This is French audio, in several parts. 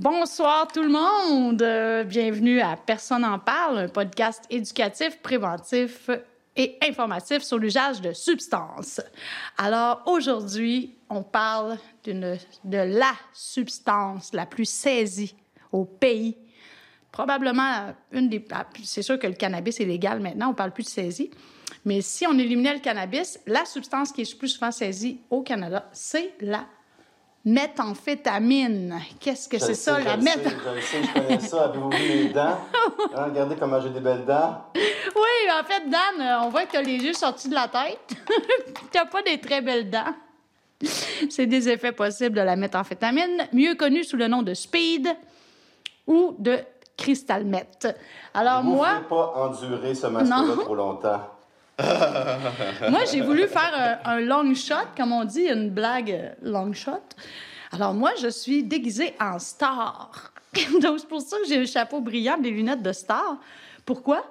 Bonsoir tout le monde. Euh, bienvenue à Personne en parle, un podcast éducatif, préventif et informatif sur l'usage de substances. Alors aujourd'hui, on parle de la substance la plus saisie au pays. Probablement une des ah, c'est sûr que le cannabis est légal maintenant, on parle plus de saisie. Mais si on éliminait le cannabis, la substance qui est plus souvent saisie au Canada, c'est la méthamphétamine. Qu'est-ce que c'est ça, la méthamphétamine? Je sais, je connais ça. Avez-vous vu mes dents? Hein, regardez comment j'ai des belles dents. Oui, en fait, Dan, euh, on voit que tu as les yeux sortis de la tête. tu n'as pas des très belles dents. C'est des effets possibles de la méthamphétamine, mieux connue sous le nom de speed ou de crystal meth. Alors Vous moi... ne pas endurer ce masque-là trop longtemps. Moi, j'ai voulu faire un, un, long shot, comme on dit, une blague euh, long shot. Alors, moi, je suis déguisée en star. Donc, c'est pour ça que j'ai un chapeau brillant, des lunettes de star. Pourquoi?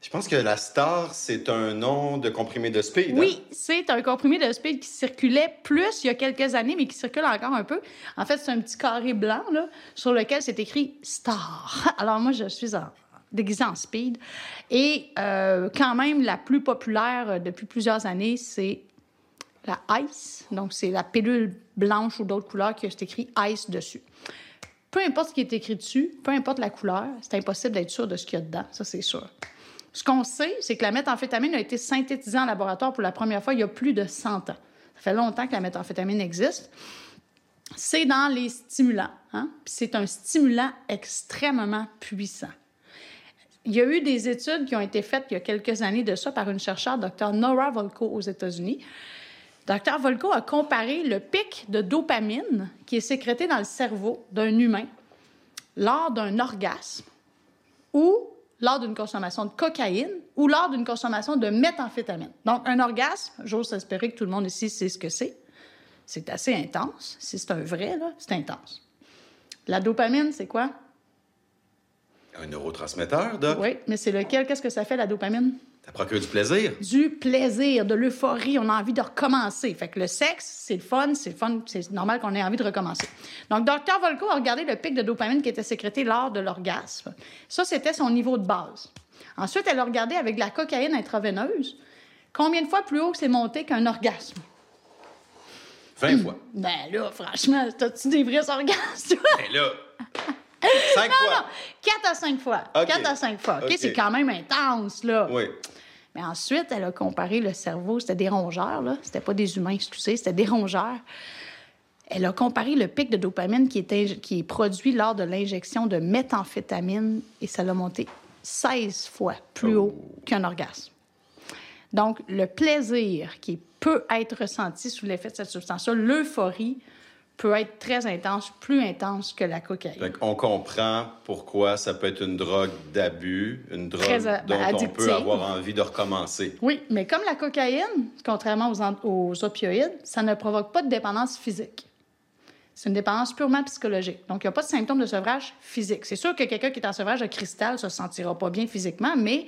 Je pense que la star, c'est un nom de comprimé de speed. Hein? Oui, c'est un comprimé de speed qui circulait plus il y a quelques années, mais qui circule encore un peu. En fait, c'est un petit carré blanc là, sur lequel c'est écrit Star. Alors moi, je suis en, déguisée en speed. Et euh, quand même, la plus populaire euh, depuis plusieurs années, c'est la Ice. Donc, c'est la pilule blanche ou d'autres couleurs qui a écrit Ice dessus. Peu importe ce qui est écrit dessus, peu importe la couleur, c'est impossible d'être sûr de ce qu'il y a dedans, ça c'est sûr. Ce qu'on sait, c'est que la méthamphétamine a été synthétisée en laboratoire pour la première fois il y a plus de 100 ans. Ça fait longtemps que la méthamphétamine existe. C'est dans les stimulants. Hein? c'est un stimulant extrêmement puissant. Il y a eu des études qui ont été faites il y a quelques années de ça par une chercheure, Dr. Nora Volko, aux États-Unis. Dr. Volko a comparé le pic de dopamine qui est sécrété dans le cerveau d'un humain lors d'un orgasme ou lors d'une consommation de cocaïne ou lors d'une consommation de méthamphétamine. Donc, un orgasme, j'ose espérer que tout le monde ici sait ce que c'est. C'est assez intense. Si c'est un vrai, c'est intense. La dopamine, c'est quoi? Un neurotransmetteur, Doc? Oui, mais c'est lequel? Qu'est-ce que ça fait, la dopamine? Ça procure du plaisir. Du plaisir, de l'euphorie. On a envie de recommencer. Fait que le sexe, c'est le fun, c'est fun, c'est normal qu'on ait envie de recommencer. Donc, Dr. Volko a regardé le pic de dopamine qui était sécrété lors de l'orgasme. Ça, c'était son niveau de base. Ensuite, elle a regardé avec de la cocaïne intraveineuse. Combien de fois plus haut c'est monté qu'un orgasme? 20 fois. Ben là, franchement, t'as-tu des vrais orgasmes? ben là! Cinq fois. Non, quatre à cinq fois. Quatre à cinq fois. OK, c'est quand même intense, là. Oui. Mais ensuite, elle a comparé le cerveau. C'était des rongeurs, là. C'était pas des humains, excusez, c'était des rongeurs. Elle a comparé le pic de dopamine qui, était, qui est produit lors de l'injection de méthamphétamine et ça l'a monté 16 fois plus haut oh. qu'un orgasme. Donc, le plaisir qui peut être ressenti sous l'effet de cette substance-là, l'euphorie, peut être très intense, plus intense que la cocaïne. on comprend pourquoi ça peut être une drogue d'abus, une drogue dont on peut avoir envie de recommencer. Oui, mais comme la cocaïne, contrairement aux, aux opioïdes, ça ne provoque pas de dépendance physique. C'est une dépendance purement psychologique. Donc, il n'y a pas de symptômes de sevrage physique. C'est sûr que quelqu'un qui est en sevrage de cristal ne se sentira pas bien physiquement, mais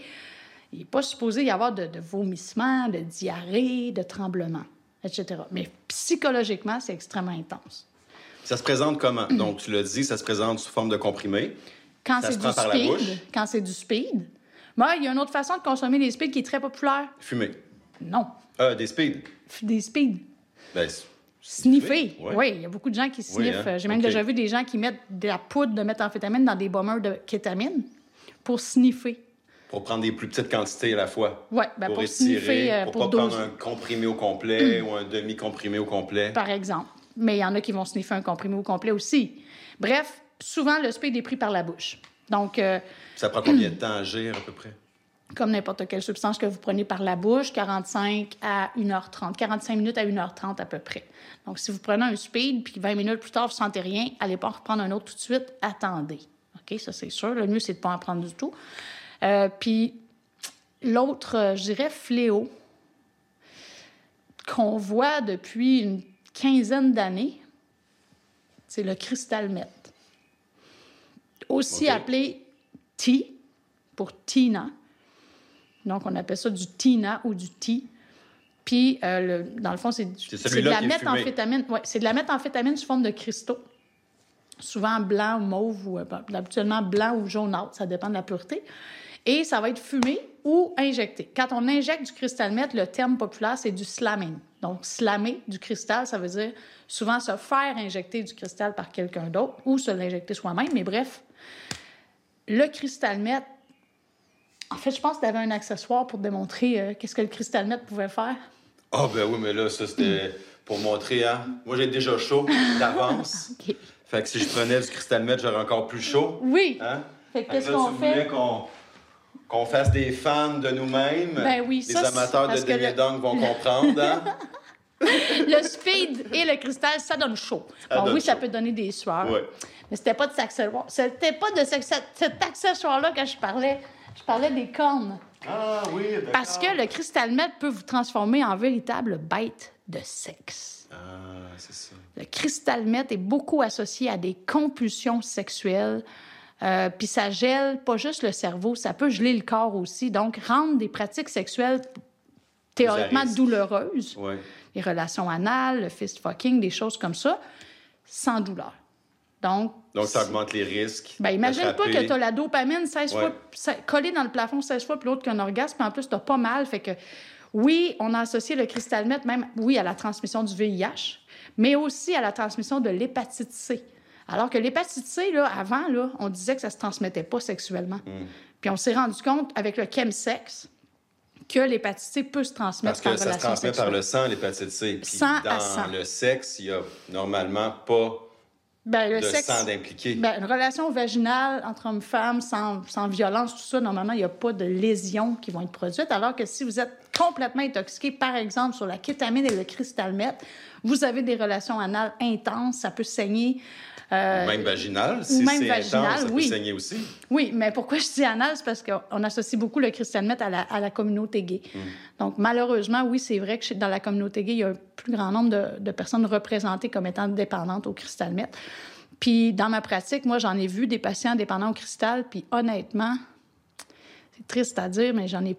il n'est pas supposé y avoir de, de vomissements, de diarrhée, de tremblements etc. Mais psychologiquement, c'est extrêmement intense. Ça se présente comment? Donc, tu l'as dit, ça se présente sous forme de comprimé. Quand c'est du speed, quand c'est du speed. Moi, il y a une autre façon de consommer les speeds qui est très populaire. Fumer. Non. Euh, des speeds. Des speeds. Ben, Sniffer. Oui, il y a beaucoup de gens qui sniffent. Hein? J'ai même déjà vu des gens qui mettent de la poudre de méthamphétamine dans des bombeurs de kétamine pour sniffer. Pour prendre des plus petites quantités à la fois. Oui, ben pour, pour sniffer, euh, pour, pour pas prendre un comprimé au complet ou un demi-comprimé au complet. Par exemple. Mais il y en a qui vont sniffer un comprimé au complet aussi. Bref, souvent, le speed est pris par la bouche. Donc... Euh, Ça prend combien de temps à agir, à peu près? Comme n'importe quelle substance que vous prenez par la bouche, 45 à 1h30. 45 minutes à 1h30 à peu près. Donc, si vous prenez un speed, puis 20 minutes plus tard, vous ne sentez rien, allez pas en reprendre un autre tout de suite, attendez. OK, ça c'est sûr. Le mieux, c'est de ne pas en prendre du tout. Euh, puis l'autre, euh, je dirais, fléau qu'on voit depuis une quinzaine d'années, c'est le cristal meth. Aussi appelé T pour Tina. Donc, on appelle ça du Tina ou du T. Puis, euh, dans le fond, c'est de la méthamphétamine. Ouais, c'est de la méthamphétamine sous forme de cristaux. souvent blanc ou mauve, ou habituellement blanc ou jaunâtre, ça dépend de la pureté. Et ça va être fumé ou injecté. Quand on injecte du cristal meth, le terme populaire, c'est du slamming. Donc, slammer du cristal, ça veut dire souvent se faire injecter du cristal par quelqu'un d'autre ou se l'injecter soi-même. Mais bref, le cristal meth, en fait, je pense que tu avais un accessoire pour démontrer euh, qu'est-ce que le cristal meth pouvait faire. Ah, oh, ben oui, mais là, ça, c'était pour montrer, hein. Moi, j'ai déjà chaud d'avance. Fait que si je prenais du cristal meth, j'aurais encore plus chaud. Oui. Hein? Fait que qu'est-ce qu'on fait? Qu'on fasse des fans de nous-mêmes. Ben oui, Les amateurs de Ding Dong vont comprendre. Hein? le speed et le cristal, ça donne chaud. bon, oui, ça peut donner des sueurs. Mais c'était pas de cet accessoire. C'était pas de cet accessoire-là que je parlais. Je parlais des cornes. Ah oui, Parce que le cristal meth peut vous transformer en véritable bête de sexe. Ah, c'est ça. Le cristal meth est beaucoup associé à des compulsions sexuelles, euh, puis ça gèle pas juste le cerveau, ça peut geler le corps aussi. Donc, rendre des pratiques sexuelles théoriquement douloureuses, les relations anales, le fist fucking, des choses comme ça, sans douleur. Donc, Donc ça augmente les risques. Ben, imagine pas que tu as la dopamine 16 fois collée dans le plafond 16 fois plus haute qu'un orgasme, puis en plus, tu pas mal. Fait que, oui, on a associé le cristal meth même, oui, à la transmission du VIH, mais aussi à la transmission de l'hépatite C. Alors que l'hépatite C, là, avant, là, on disait que ça ne se transmettait pas sexuellement. Hmm. Puis on s'est rendu compte avec le chemsex que l'hépatite C peut se transmettre Parce que ça se transmet par le sang, l'hépatite C. Puis dans le sexe, il n'y a normalement pas ben, le de sang d'impliqué. Ben, une relation vaginale entre homme-femme sans, sans, violence, tout ça, normalement, il n'y a pas de lésions qui vont être produites. Alors que si vous êtes complètement intoxiqué, par exemple, sur la kétamine et le cristal meth, vous avez des relations anales intenses, ça peut saigner. Euh, même vaginal, si c'est vaginal, ça oui. peut saigner aussi. Oui, mais pourquoi je dis anal, c'est parce qu'on associe beaucoup le cristal meth à la, à la communauté gay. Hmm. Donc, malheureusement, oui, c'est vrai que dans la communauté gay, il y a un plus grand nombre de, de personnes représentées comme étant dépendantes au cristal meth. Puis, dans ma pratique, moi, j'en ai vu des patients dépendants au cristal, puis honnêtement, c'est triste à dire, mais j'en ai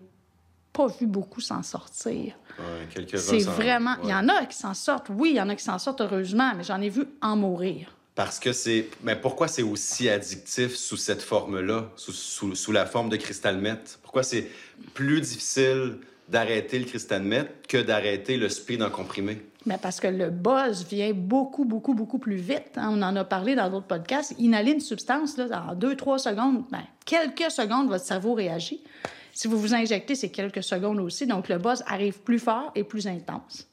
pas vu beaucoup s'en sortir. Ouais, c'est vraiment. Il y en a qui s'en sortent, oui, il y en a qui s'en sortent heureusement, mais j'en ai vu en mourir. Parce que c'est. Mais pourquoi c'est aussi addictif sous cette forme-là, sous, sous, la forme de cristal meth? Pourquoi c'est plus difficile d'arrêter le cristal meth que d'arrêter le speed en comprimé? Mais parce que le buzz vient beaucoup, beaucoup, beaucoup plus vite. Hein. On en a parlé dans d'autres podcasts. Inhaler une substance, là, en deux, trois secondes, ben, quelques secondes, votre cerveau réagit. Si vous vous injectez, c'est quelques secondes aussi. Donc, le buzz arrive plus fort et plus intense.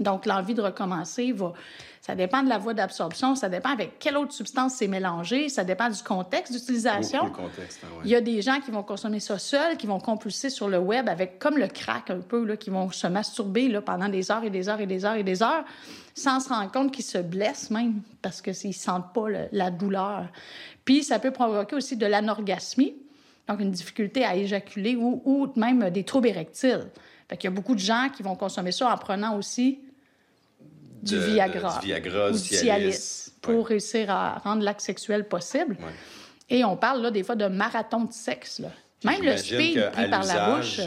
Donc, l'envie de recommencer va. Ça dépend de la voie d'absorption, ça dépend avec quelle autre substance c'est mélangé, ça dépend du contexte d'utilisation. Hein, Il y a des gens qui vont consommer ça seuls, qui vont compulser sur le web avec comme le crack un peu, là, qui vont se masturber là, pendant des heures et des heures et des heures et des heures, sans se rendre compte qu'ils se blessent même parce qu'ils ne sentent pas la douleur. Puis, ça peut provoquer aussi de l'anorgasmie, donc une difficulté à éjaculer ou, ou même des troubles érectiles. Fait qu'il y a beaucoup de gens qui vont consommer ça en prenant aussi du Viagra, du Viagra, ou du Cialis, pour réussir à rendre l'acte sexuel possible. Et on parle là des fois de marathon de sexe. Là. Même le speed pris par la bouche.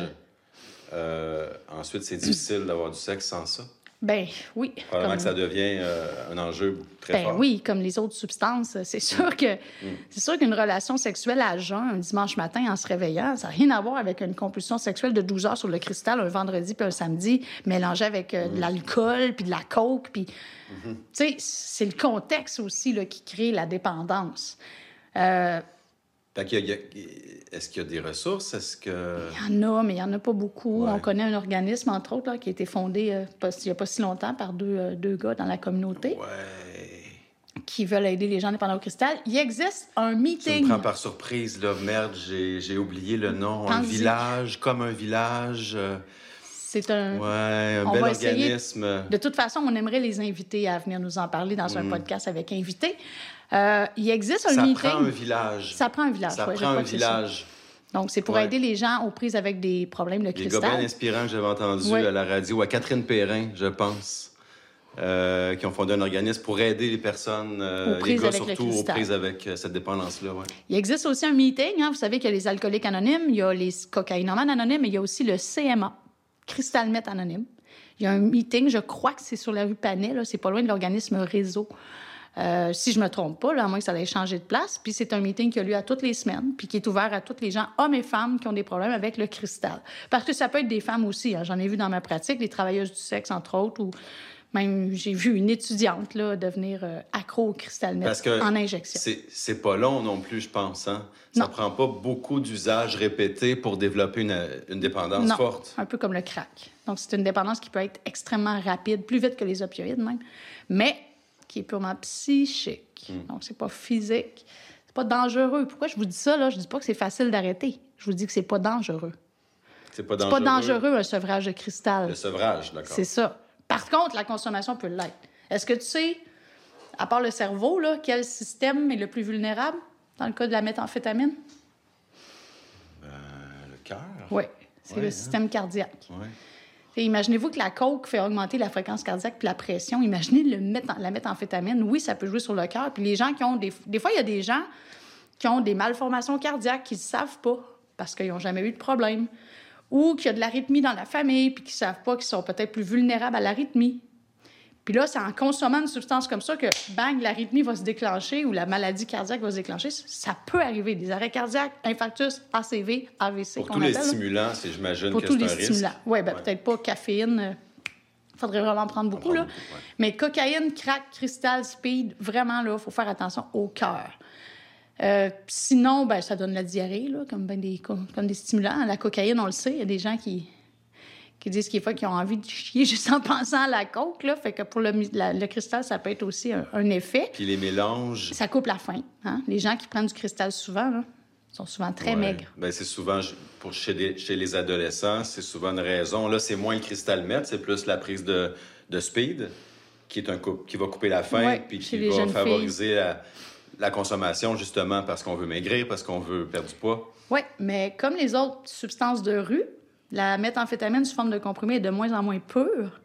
Euh, ensuite, c'est difficile d'avoir du sexe sans ça. Ben oui. Probablement que ça devient euh, un enjeu très ben, fort. Oui, comme les autres substances. C'est sûr que mm. c'est sûr qu'une relation sexuelle à jeun un dimanche matin en se réveillant, ça n'a rien à voir avec une compulsion sexuelle de 12 heures sur le cristal un vendredi puis un samedi mélangé avec euh, de mm. l'alcool puis de la coke puis mm-hmm. tu sais c'est le contexte aussi là, qui crée la dépendance. Euh, est-ce qu'il y a des ressources? Est-ce que... Il y en a, mais il n'y en a pas beaucoup. On connaît un organisme, entre autres, qui a été fondé euh, il n'y a pas si longtemps par deux, euh, deux gars dans la communauté. Qui veulent aider les gens dépendants au cristal. Il existe un meeting. Tu me prends par surprise, là. Merde, j'ai oublié le nom. Un village, comme un village. Euh, C'est un. Ouais, un bel organisme. De toute façon, on aimerait les inviter à venir nous en parler dans un mm. podcast avec invités. Euh, il existe un meeting. Ça prend un village. Ça prend un village. Ça prend un village. Donc, c'est pour aider les gens aux prises avec des problèmes de cristal. Les gars bien inspirants que j'avais entendus à la radio, à Catherine Perrin, je pense, euh, qui ont fondé un organisme pour aider les personnes, euh, les gars surtout, aux prises avec cette dépendance-là. Il existe aussi un meeting. Hein. Vous savez qu'il y a les alcooliques anonymes, il y a les cocaïnomanes anonymes, mais il y a aussi le CMA, Crystal Met anonyme. Il y a un meeting, je crois que c'est sur la rue Panet, c'est pas loin de l'organisme Réseau. Euh, si je me trompe pas, à moins que ça ait changé de place. Puis c'est un meeting qui a lieu à toutes les semaines, puis qui est ouvert à tous les gens, hommes et femmes, qui ont des problèmes avec le cristal. Parce que ça peut être des femmes aussi. hein. J'en ai vu dans ma pratique, les travailleuses du sexe, entre autres, ou même j'ai vu une étudiante là, devenir euh, accro au cristal Parce que en injection. C'est c'est pas long non plus, je pense. Hein? Ça Non. prend pas beaucoup d'usages répétés pour développer une, une dépendance Non, forte. un peu comme le crack. Donc, c'est une dépendance qui peut être extrêmement rapide, plus vite que les opioïdes même, mais qui est purement psychique. Hmm. Donc, c'est pas physique. C'est pas dangereux. Pourquoi je vous dis ça, là? Je dis pas que c'est facile d'arrêter. Je vous dis que c'est pas dangereux. C'est pas C'est dangereux. pas dangereux, un sevrage de cristal. Le sevrage, d'accord. C'est ça. Par contre, la consommation peut l'être. Est-ce que tu sais, à part le cerveau, là, quel système est le plus vulnérable dans le cas de la méthamphétamine? Euh, le cœur? Oui, c'est Ouais, le hein? système cardiaque. Ouais. Imaginez-vous que la coke fait augmenter la fréquence cardiaque puis la pression. Imaginez le la méthamphétamine. Oui, ça peut jouer sur le cœur. Puis les gens qui ont des... Des fois, il y a des gens qui ont des malformations cardiaques qui ne savent pas parce qu'ils n'ont jamais eu de problème. Ou qui a de l'arythmie dans la famille puis qui ne savent pas qu'ils sont peut-être plus vulnérables à l'arythmie. Puis là, c'est en consommant une substance comme ça que, bang, l'arythmie va se déclencher ou la maladie cardiaque va se déclencher. Ça peut arriver. Des arrêts cardiaques, infarctus, ACV, AVC, Pour tous les appelle, stimulants, c'est j'imagine Pour que tous les un stimulants. Oui, ben, Ouais. peut-être pas caféine. Il faudrait vraiment prendre beaucoup, prendre là. beaucoup, ouais. Mais cocaïne, crack, cristal, speed, vraiment, là, il faut faire attention au cœur. Euh, sinon, ben, ça donne la diarrhée, là, comme, ben des, comme comme des stimulants. La cocaïne, on le sait, il y a des gens qui, qui disent qu'il fois qu'ils ont envie de chier juste en pensant à la coke. Là. Fait que pour le, la- le cristal, ça peut être aussi un, un effet. Puis les mélanges. Ça coupe la faim. Hein? Les gens qui prennent du cristal souvent là, sont souvent très Ouais. maigres. Ben, c'est souvent, pour chez, les- chez les adolescents, c'est souvent une raison. Là, c'est moins le cristal meth, c'est plus la prise de, de speed, qui, est un coup, qui va couper la faim, Ouais, puis qui va favoriser la, la consommation, justement, parce qu'on veut maigrir, parce qu'on veut perdre du poids. Oui, mais comme les autres substances de rue, la méthamphétamine sous forme de comprimé est de moins en moins pure.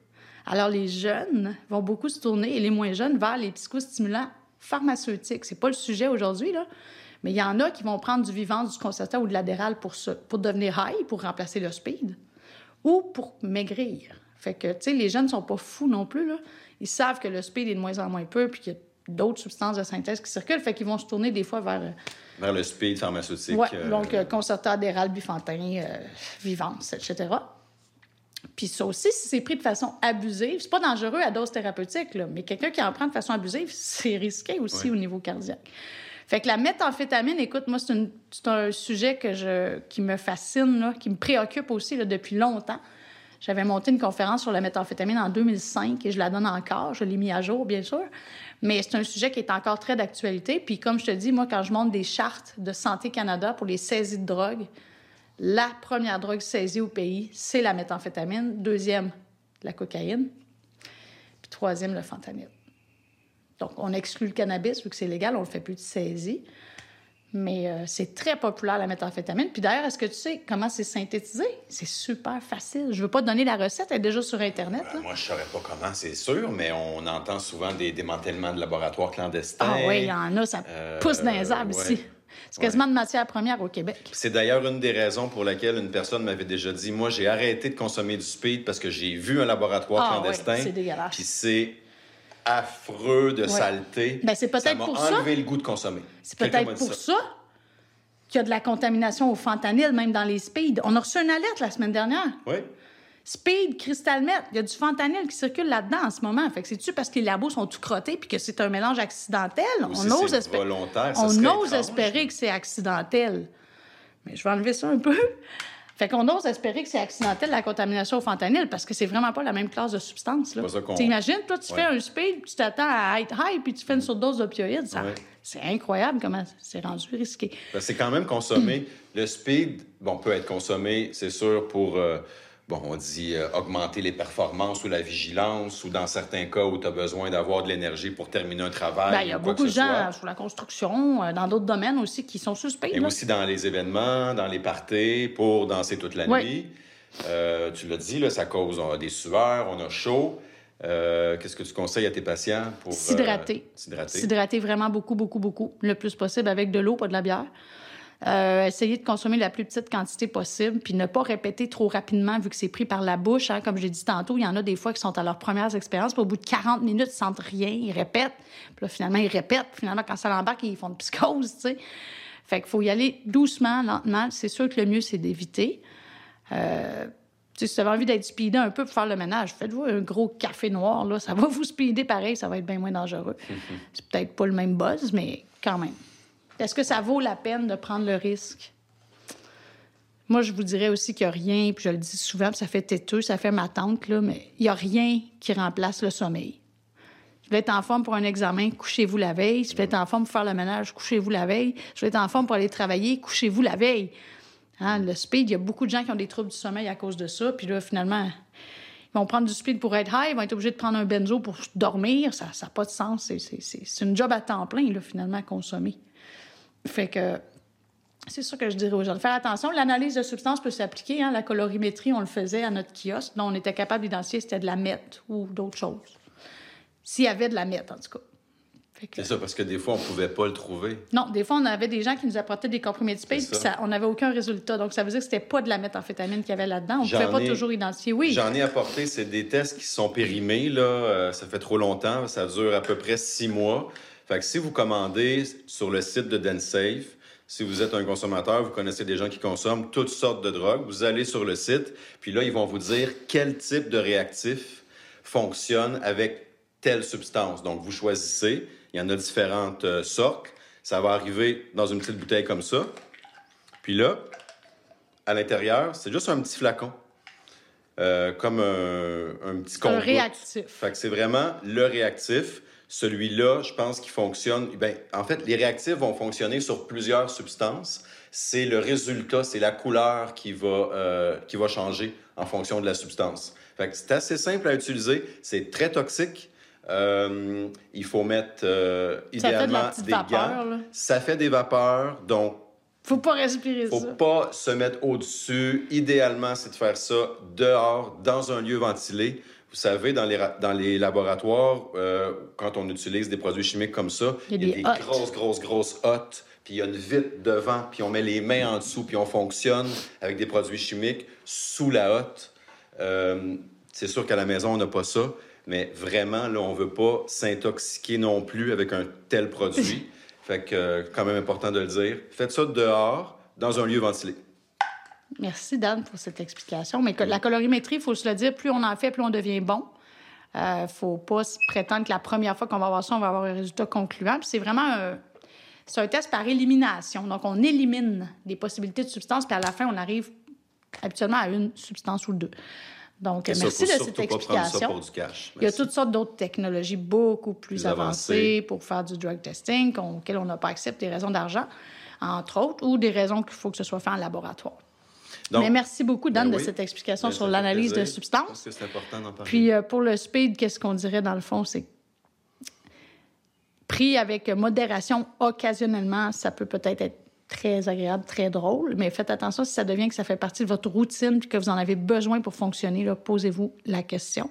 Alors, les jeunes vont beaucoup se tourner, et les moins jeunes, vers les psychostimulants pharmaceutiques. C'est pas le sujet aujourd'hui, là. Mais il y en a qui vont prendre du vivant, du Concerta ou de l'adéral pour pour devenir high, pour remplacer le speed, ou pour maigrir. Fait que, tu sais, les jeunes sont pas fous non plus, là. Ils savent que le speed est de moins en moins pur, puis qu'il y a d'autres substances de synthèse qui circulent, fait qu'ils vont se tourner des fois vers... euh, Vers le speed pharmaceutique. oui, euh, donc euh, Concerta, Adéral, Bifantin, Vivance, etc. Puis ça aussi, si c'est pris de façon abusive, c'est pas dangereux à dose thérapeutique, là, mais quelqu'un qui en prend de façon abusive, c'est risqué aussi Ouais. au niveau cardiaque. Fait que la méthamphétamine, écoute, moi, c'est un sujet que je, qui me fascine, là, qui me préoccupe aussi là, depuis longtemps. J'avais monté une conférence sur la méthamphétamine en 2005 et je la donne encore. Je l'ai mis à jour, bien sûr. Mais c'est un sujet qui est encore très d'actualité. Puis comme je te dis, moi, quand je monte des chartes de Santé Canada pour les saisies de drogue, la première drogue saisie au pays, c'est la méthamphétamine. Deuxième, la cocaïne. Puis troisième, le fentanyl. Donc, on exclut le cannabis, vu que c'est légal, on ne le fait plus de saisie. Mais euh, c'est très populaire, la méthamphétamine. Puis d'ailleurs, est-ce que tu sais comment c'est synthétisé? C'est super facile. Je ne veux pas te donner la recette, elle est déjà sur Internet. ben, là. moi, je saurais pas comment, c'est sûr, mais on entend souvent des démantèlements de laboratoires clandestins. Ah oui, il y en a, ça Euh, pousse dans les arbres ouais. ici. C'est quasiment de matière première au Québec. C'est d'ailleurs une des raisons pour laquelle une personne m'avait déjà dit Moi, j'ai arrêté de consommer du speed parce que j'ai vu un laboratoire Ah clandestin. ouais, c'est dégueulasse. Puis c'est affreux de saleté. Ben, c'est peut-être pour ça. enlevé le goût de consommer. C'est peut-être pour ça, qu'il y a de la contamination au fentanyl, même dans les speeds. On a reçu une alerte la semaine dernière. Oui. Speed, cristal meth, il y a du fentanyl qui circule là-dedans en ce moment. Fait que c'est-tu parce que les labos sont tout crottés puis que c'est un mélange accidentel? Ou on si ose, espé- on espérer que c'est accidentel. Mais je vais enlever ça un peu. Fait qu'on ose espérer que c'est accidentel la contamination au fentanyl parce que c'est vraiment pas la même classe de substance. Là. T'imagines, toi, tu Ouais. fais un speed, tu t'attends à être high puis tu fais une surdose d'opioïdes. Ça... Ouais. C'est incroyable comment c'est rendu risqué. Ben, c'est quand même consommé. le speed, bon, peut être consommé, c'est sûr, pour, euh, bon, on dit euh, augmenter les performances ou la vigilance, ou dans certains cas où tu as besoin d'avoir de l'énergie pour terminer un travail. Ben, il y a beaucoup de gens soit. sur la construction, euh, dans d'autres domaines aussi, qui sont suspects. Et là. aussi dans les événements, dans les parties, pour danser toute la nuit. Euh, tu l'as dit, là, ça cause on a des sueurs, on a chaud. Euh, Qu'est-ce que tu conseilles à tes patients pour... euh, S'hydrater. S'hydrater? S'hydrater vraiment beaucoup, beaucoup, beaucoup. Le plus possible avec de l'eau, pas de la bière. Euh, essayez de consommer la plus petite quantité possible, puis ne pas répéter trop rapidement vu que c'est pris par la bouche. hein. Comme j'ai dit tantôt, il y en a des fois qui sont à leurs premières expériences, puis au bout de 40 minutes, ils sentent rien, ils répètent. Puis là, finalement, ils répètent. Puis finalement, quand ça l'embarque, ils font une psychose, tu sais. Fait qu'il faut y aller doucement, lentement. C'est sûr que le mieux, c'est d'éviter. Euh, si vous avez envie d'être speedé un peu pour faire le ménage, faites-vous un gros café noir, là. Ça va vous speeder pareil, ça va être bien moins dangereux. c'est peut-être pas le même buzz, mais quand même. Est-ce que ça vaut la peine de prendre le risque? Moi, je vous dirais aussi qu'il n'y a rien, puis je le dis souvent, puis ça fait têteux, ça fait ma tante, mais il n'y a rien qui remplace le sommeil. Je voulais être en forme pour un examen, couchez-vous la veille. Je voulais être en forme pour faire le ménage, couchez-vous la veille. Je voulais être en forme pour aller travailler, couchez-vous la veille. Hein, le speed, il y a beaucoup de gens qui ont des troubles du sommeil à cause de ça. Puis là, finalement, ils vont prendre du speed pour être high, ils vont être obligés de prendre un benzo pour dormir. Ça n'a pas de sens. C'est- une job à temps plein, finalement, à consommer. Fait que c'est ça que je dirais aux gens. de Faire attention. L'analyse de substances peut s'appliquer. Hein? La colorimétrie, on le faisait à notre kiosque. Là, on était capable d'identifier si c'était de la meth ou d'autres choses. S'il y avait de la meth, en tout cas. C'est ça, parce que des fois, on pouvait pas le trouver. non, des fois, on avait des gens qui nous apportaient des comprimés de C'est puis ça. on n'avait aucun résultat. Donc, ça veut dire que c'était pas de la méthamphétamine qu'il y avait là-dedans. On ne pouvait pas ai- toujours identifier. Oui, J'en ai apporté, c'est des tests qui sont périmés, là. euh, ça fait trop longtemps, ça dure à peu près six mois. Fait que si vous commandez sur le site de DenSafe, si vous êtes un consommateur, vous connaissez des gens qui consomment toutes sortes de drogues, vous allez sur le site, puis là, ils vont vous dire quel type de réactif fonctionne avec telle substance. Donc, vous choisissez, il y en a différentes euh, sortes. Ça va arriver dans une petite bouteille comme ça. Puis là, à l'intérieur, c'est juste un petit flacon. Euh, comme un, un petit c'est un réactif. Fait que c'est vraiment le réactif. Celui-là, je pense qu'il fonctionne. Ben, en fait, les réactifs vont fonctionner sur plusieurs substances. C'est le résultat, c'est la couleur qui va, euh, qui va changer en fonction de la substance. Fait c'est assez simple à utiliser. C'est très toxique. Euh, il faut mettre euh, Ça fait de idéalement la petite des vapeur. gants. Là. Ça fait des vapeurs, donc Faut pas respirer faut ça. pas se mettre au-dessus. Idéalement, c'est de faire ça dehors, dans un lieu ventilé. Vous savez, dans les, dans les laboratoires, euh, quand on utilise des produits chimiques comme ça, Il y a des grosses, grosses, grosses hottes, puis il y a une vitre devant, puis on met les mains en dessous, puis on fonctionne avec des produits chimiques sous la hotte. Euh, c'est sûr qu'à la maison, on n'a pas ça, mais vraiment, là, on veut pas s'intoxiquer non plus avec un tel produit. fait que, euh, quand même important de le dire. Faites ça dehors, dans un lieu ventilé. Merci, Dan, pour cette explication. Mais la colorimétrie, il faut se le dire, plus on en fait, plus on devient bon. Il ne faut pas se prétendre que la première fois qu'on va avoir ça, on va avoir un résultat concluant. Puis c'est vraiment un, c'est un test par élimination. Donc, on élimine des possibilités de substances, puis à la fin, on arrive habituellement à une substance ou deux. Donc, Et merci de cette explication. pour du cash. Il y a toutes sortes d'autres technologies beaucoup plus Plus avancées avancées. pour faire du drug testing, auxquelles on n'a pas accès pour des raisons d'argent, entre autres, ou des raisons qu'il faut que ce soit fait en laboratoire. Donc, Mais merci beaucoup, Dan, ben de cette explication ben, sur l'analyse de. Je substances. pense que c'est important d'en parler. Puis euh, pour le speed, qu'est-ce qu'on dirait dans le fond? C'est pris avec modération occasionnellement, ça peut peut-être être très agréable, très drôle, mais faites attention si ça devient que ça fait partie de votre routine puis que vous en avez besoin pour fonctionner, là, posez-vous la question.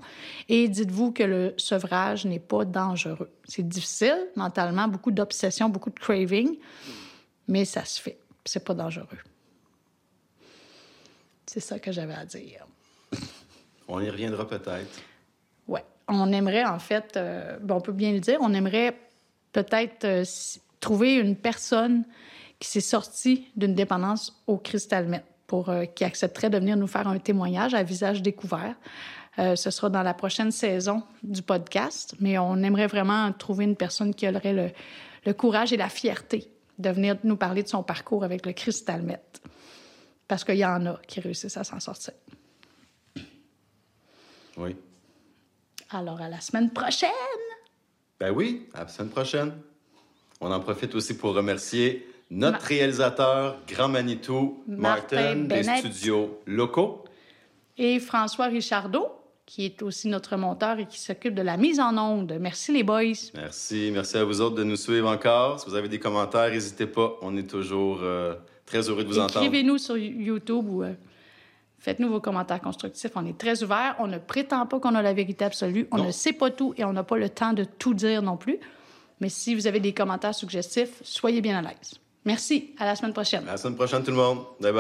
Et dites-vous que le sevrage n'est pas dangereux. C'est difficile mentalement, beaucoup d'obsession, beaucoup de craving, mais ça se fait. C'est pas dangereux. C'est ça que j'avais à dire. On y reviendra peut-être. Oui. On aimerait, en fait, euh, on peut bien le dire, on aimerait peut-être euh, trouver une personne qui s'est sortie d'une dépendance au cristal meth pour euh, qui accepterait de venir nous faire un témoignage à visage découvert. Ce sera dans la prochaine saison du podcast, mais on aimerait vraiment trouver une personne qui aurait le, le courage et la fierté de venir nous parler de son parcours avec le cristal meth. Parce qu'il y en a qui réussissent à s'en sortir. Oui. Alors, à la semaine prochaine! Ben oui, à la semaine prochaine. On en profite aussi pour remercier notre Ma- réalisateur, Grand Manitou, Martin Martin, des studios locaux. et François Richardot, qui est aussi notre monteur et qui s'occupe de la mise en onde. Merci les boys. Merci. Merci à vous autres de nous suivre encore. Si vous avez des commentaires, n'hésitez pas. On est toujours euh, très heureux de vous entendre. Écrivez-nous sur YouTube ou euh, faites-nous vos commentaires constructifs. On est très ouverts. On ne prétend pas qu'on a la vérité absolue. On Non. ne sait pas tout et on n'a pas le temps de tout dire non plus. Mais si vous avez des commentaires suggestifs, soyez bien à l'aise. Merci. À la semaine prochaine. À la semaine prochaine, tout le monde. Bye bye.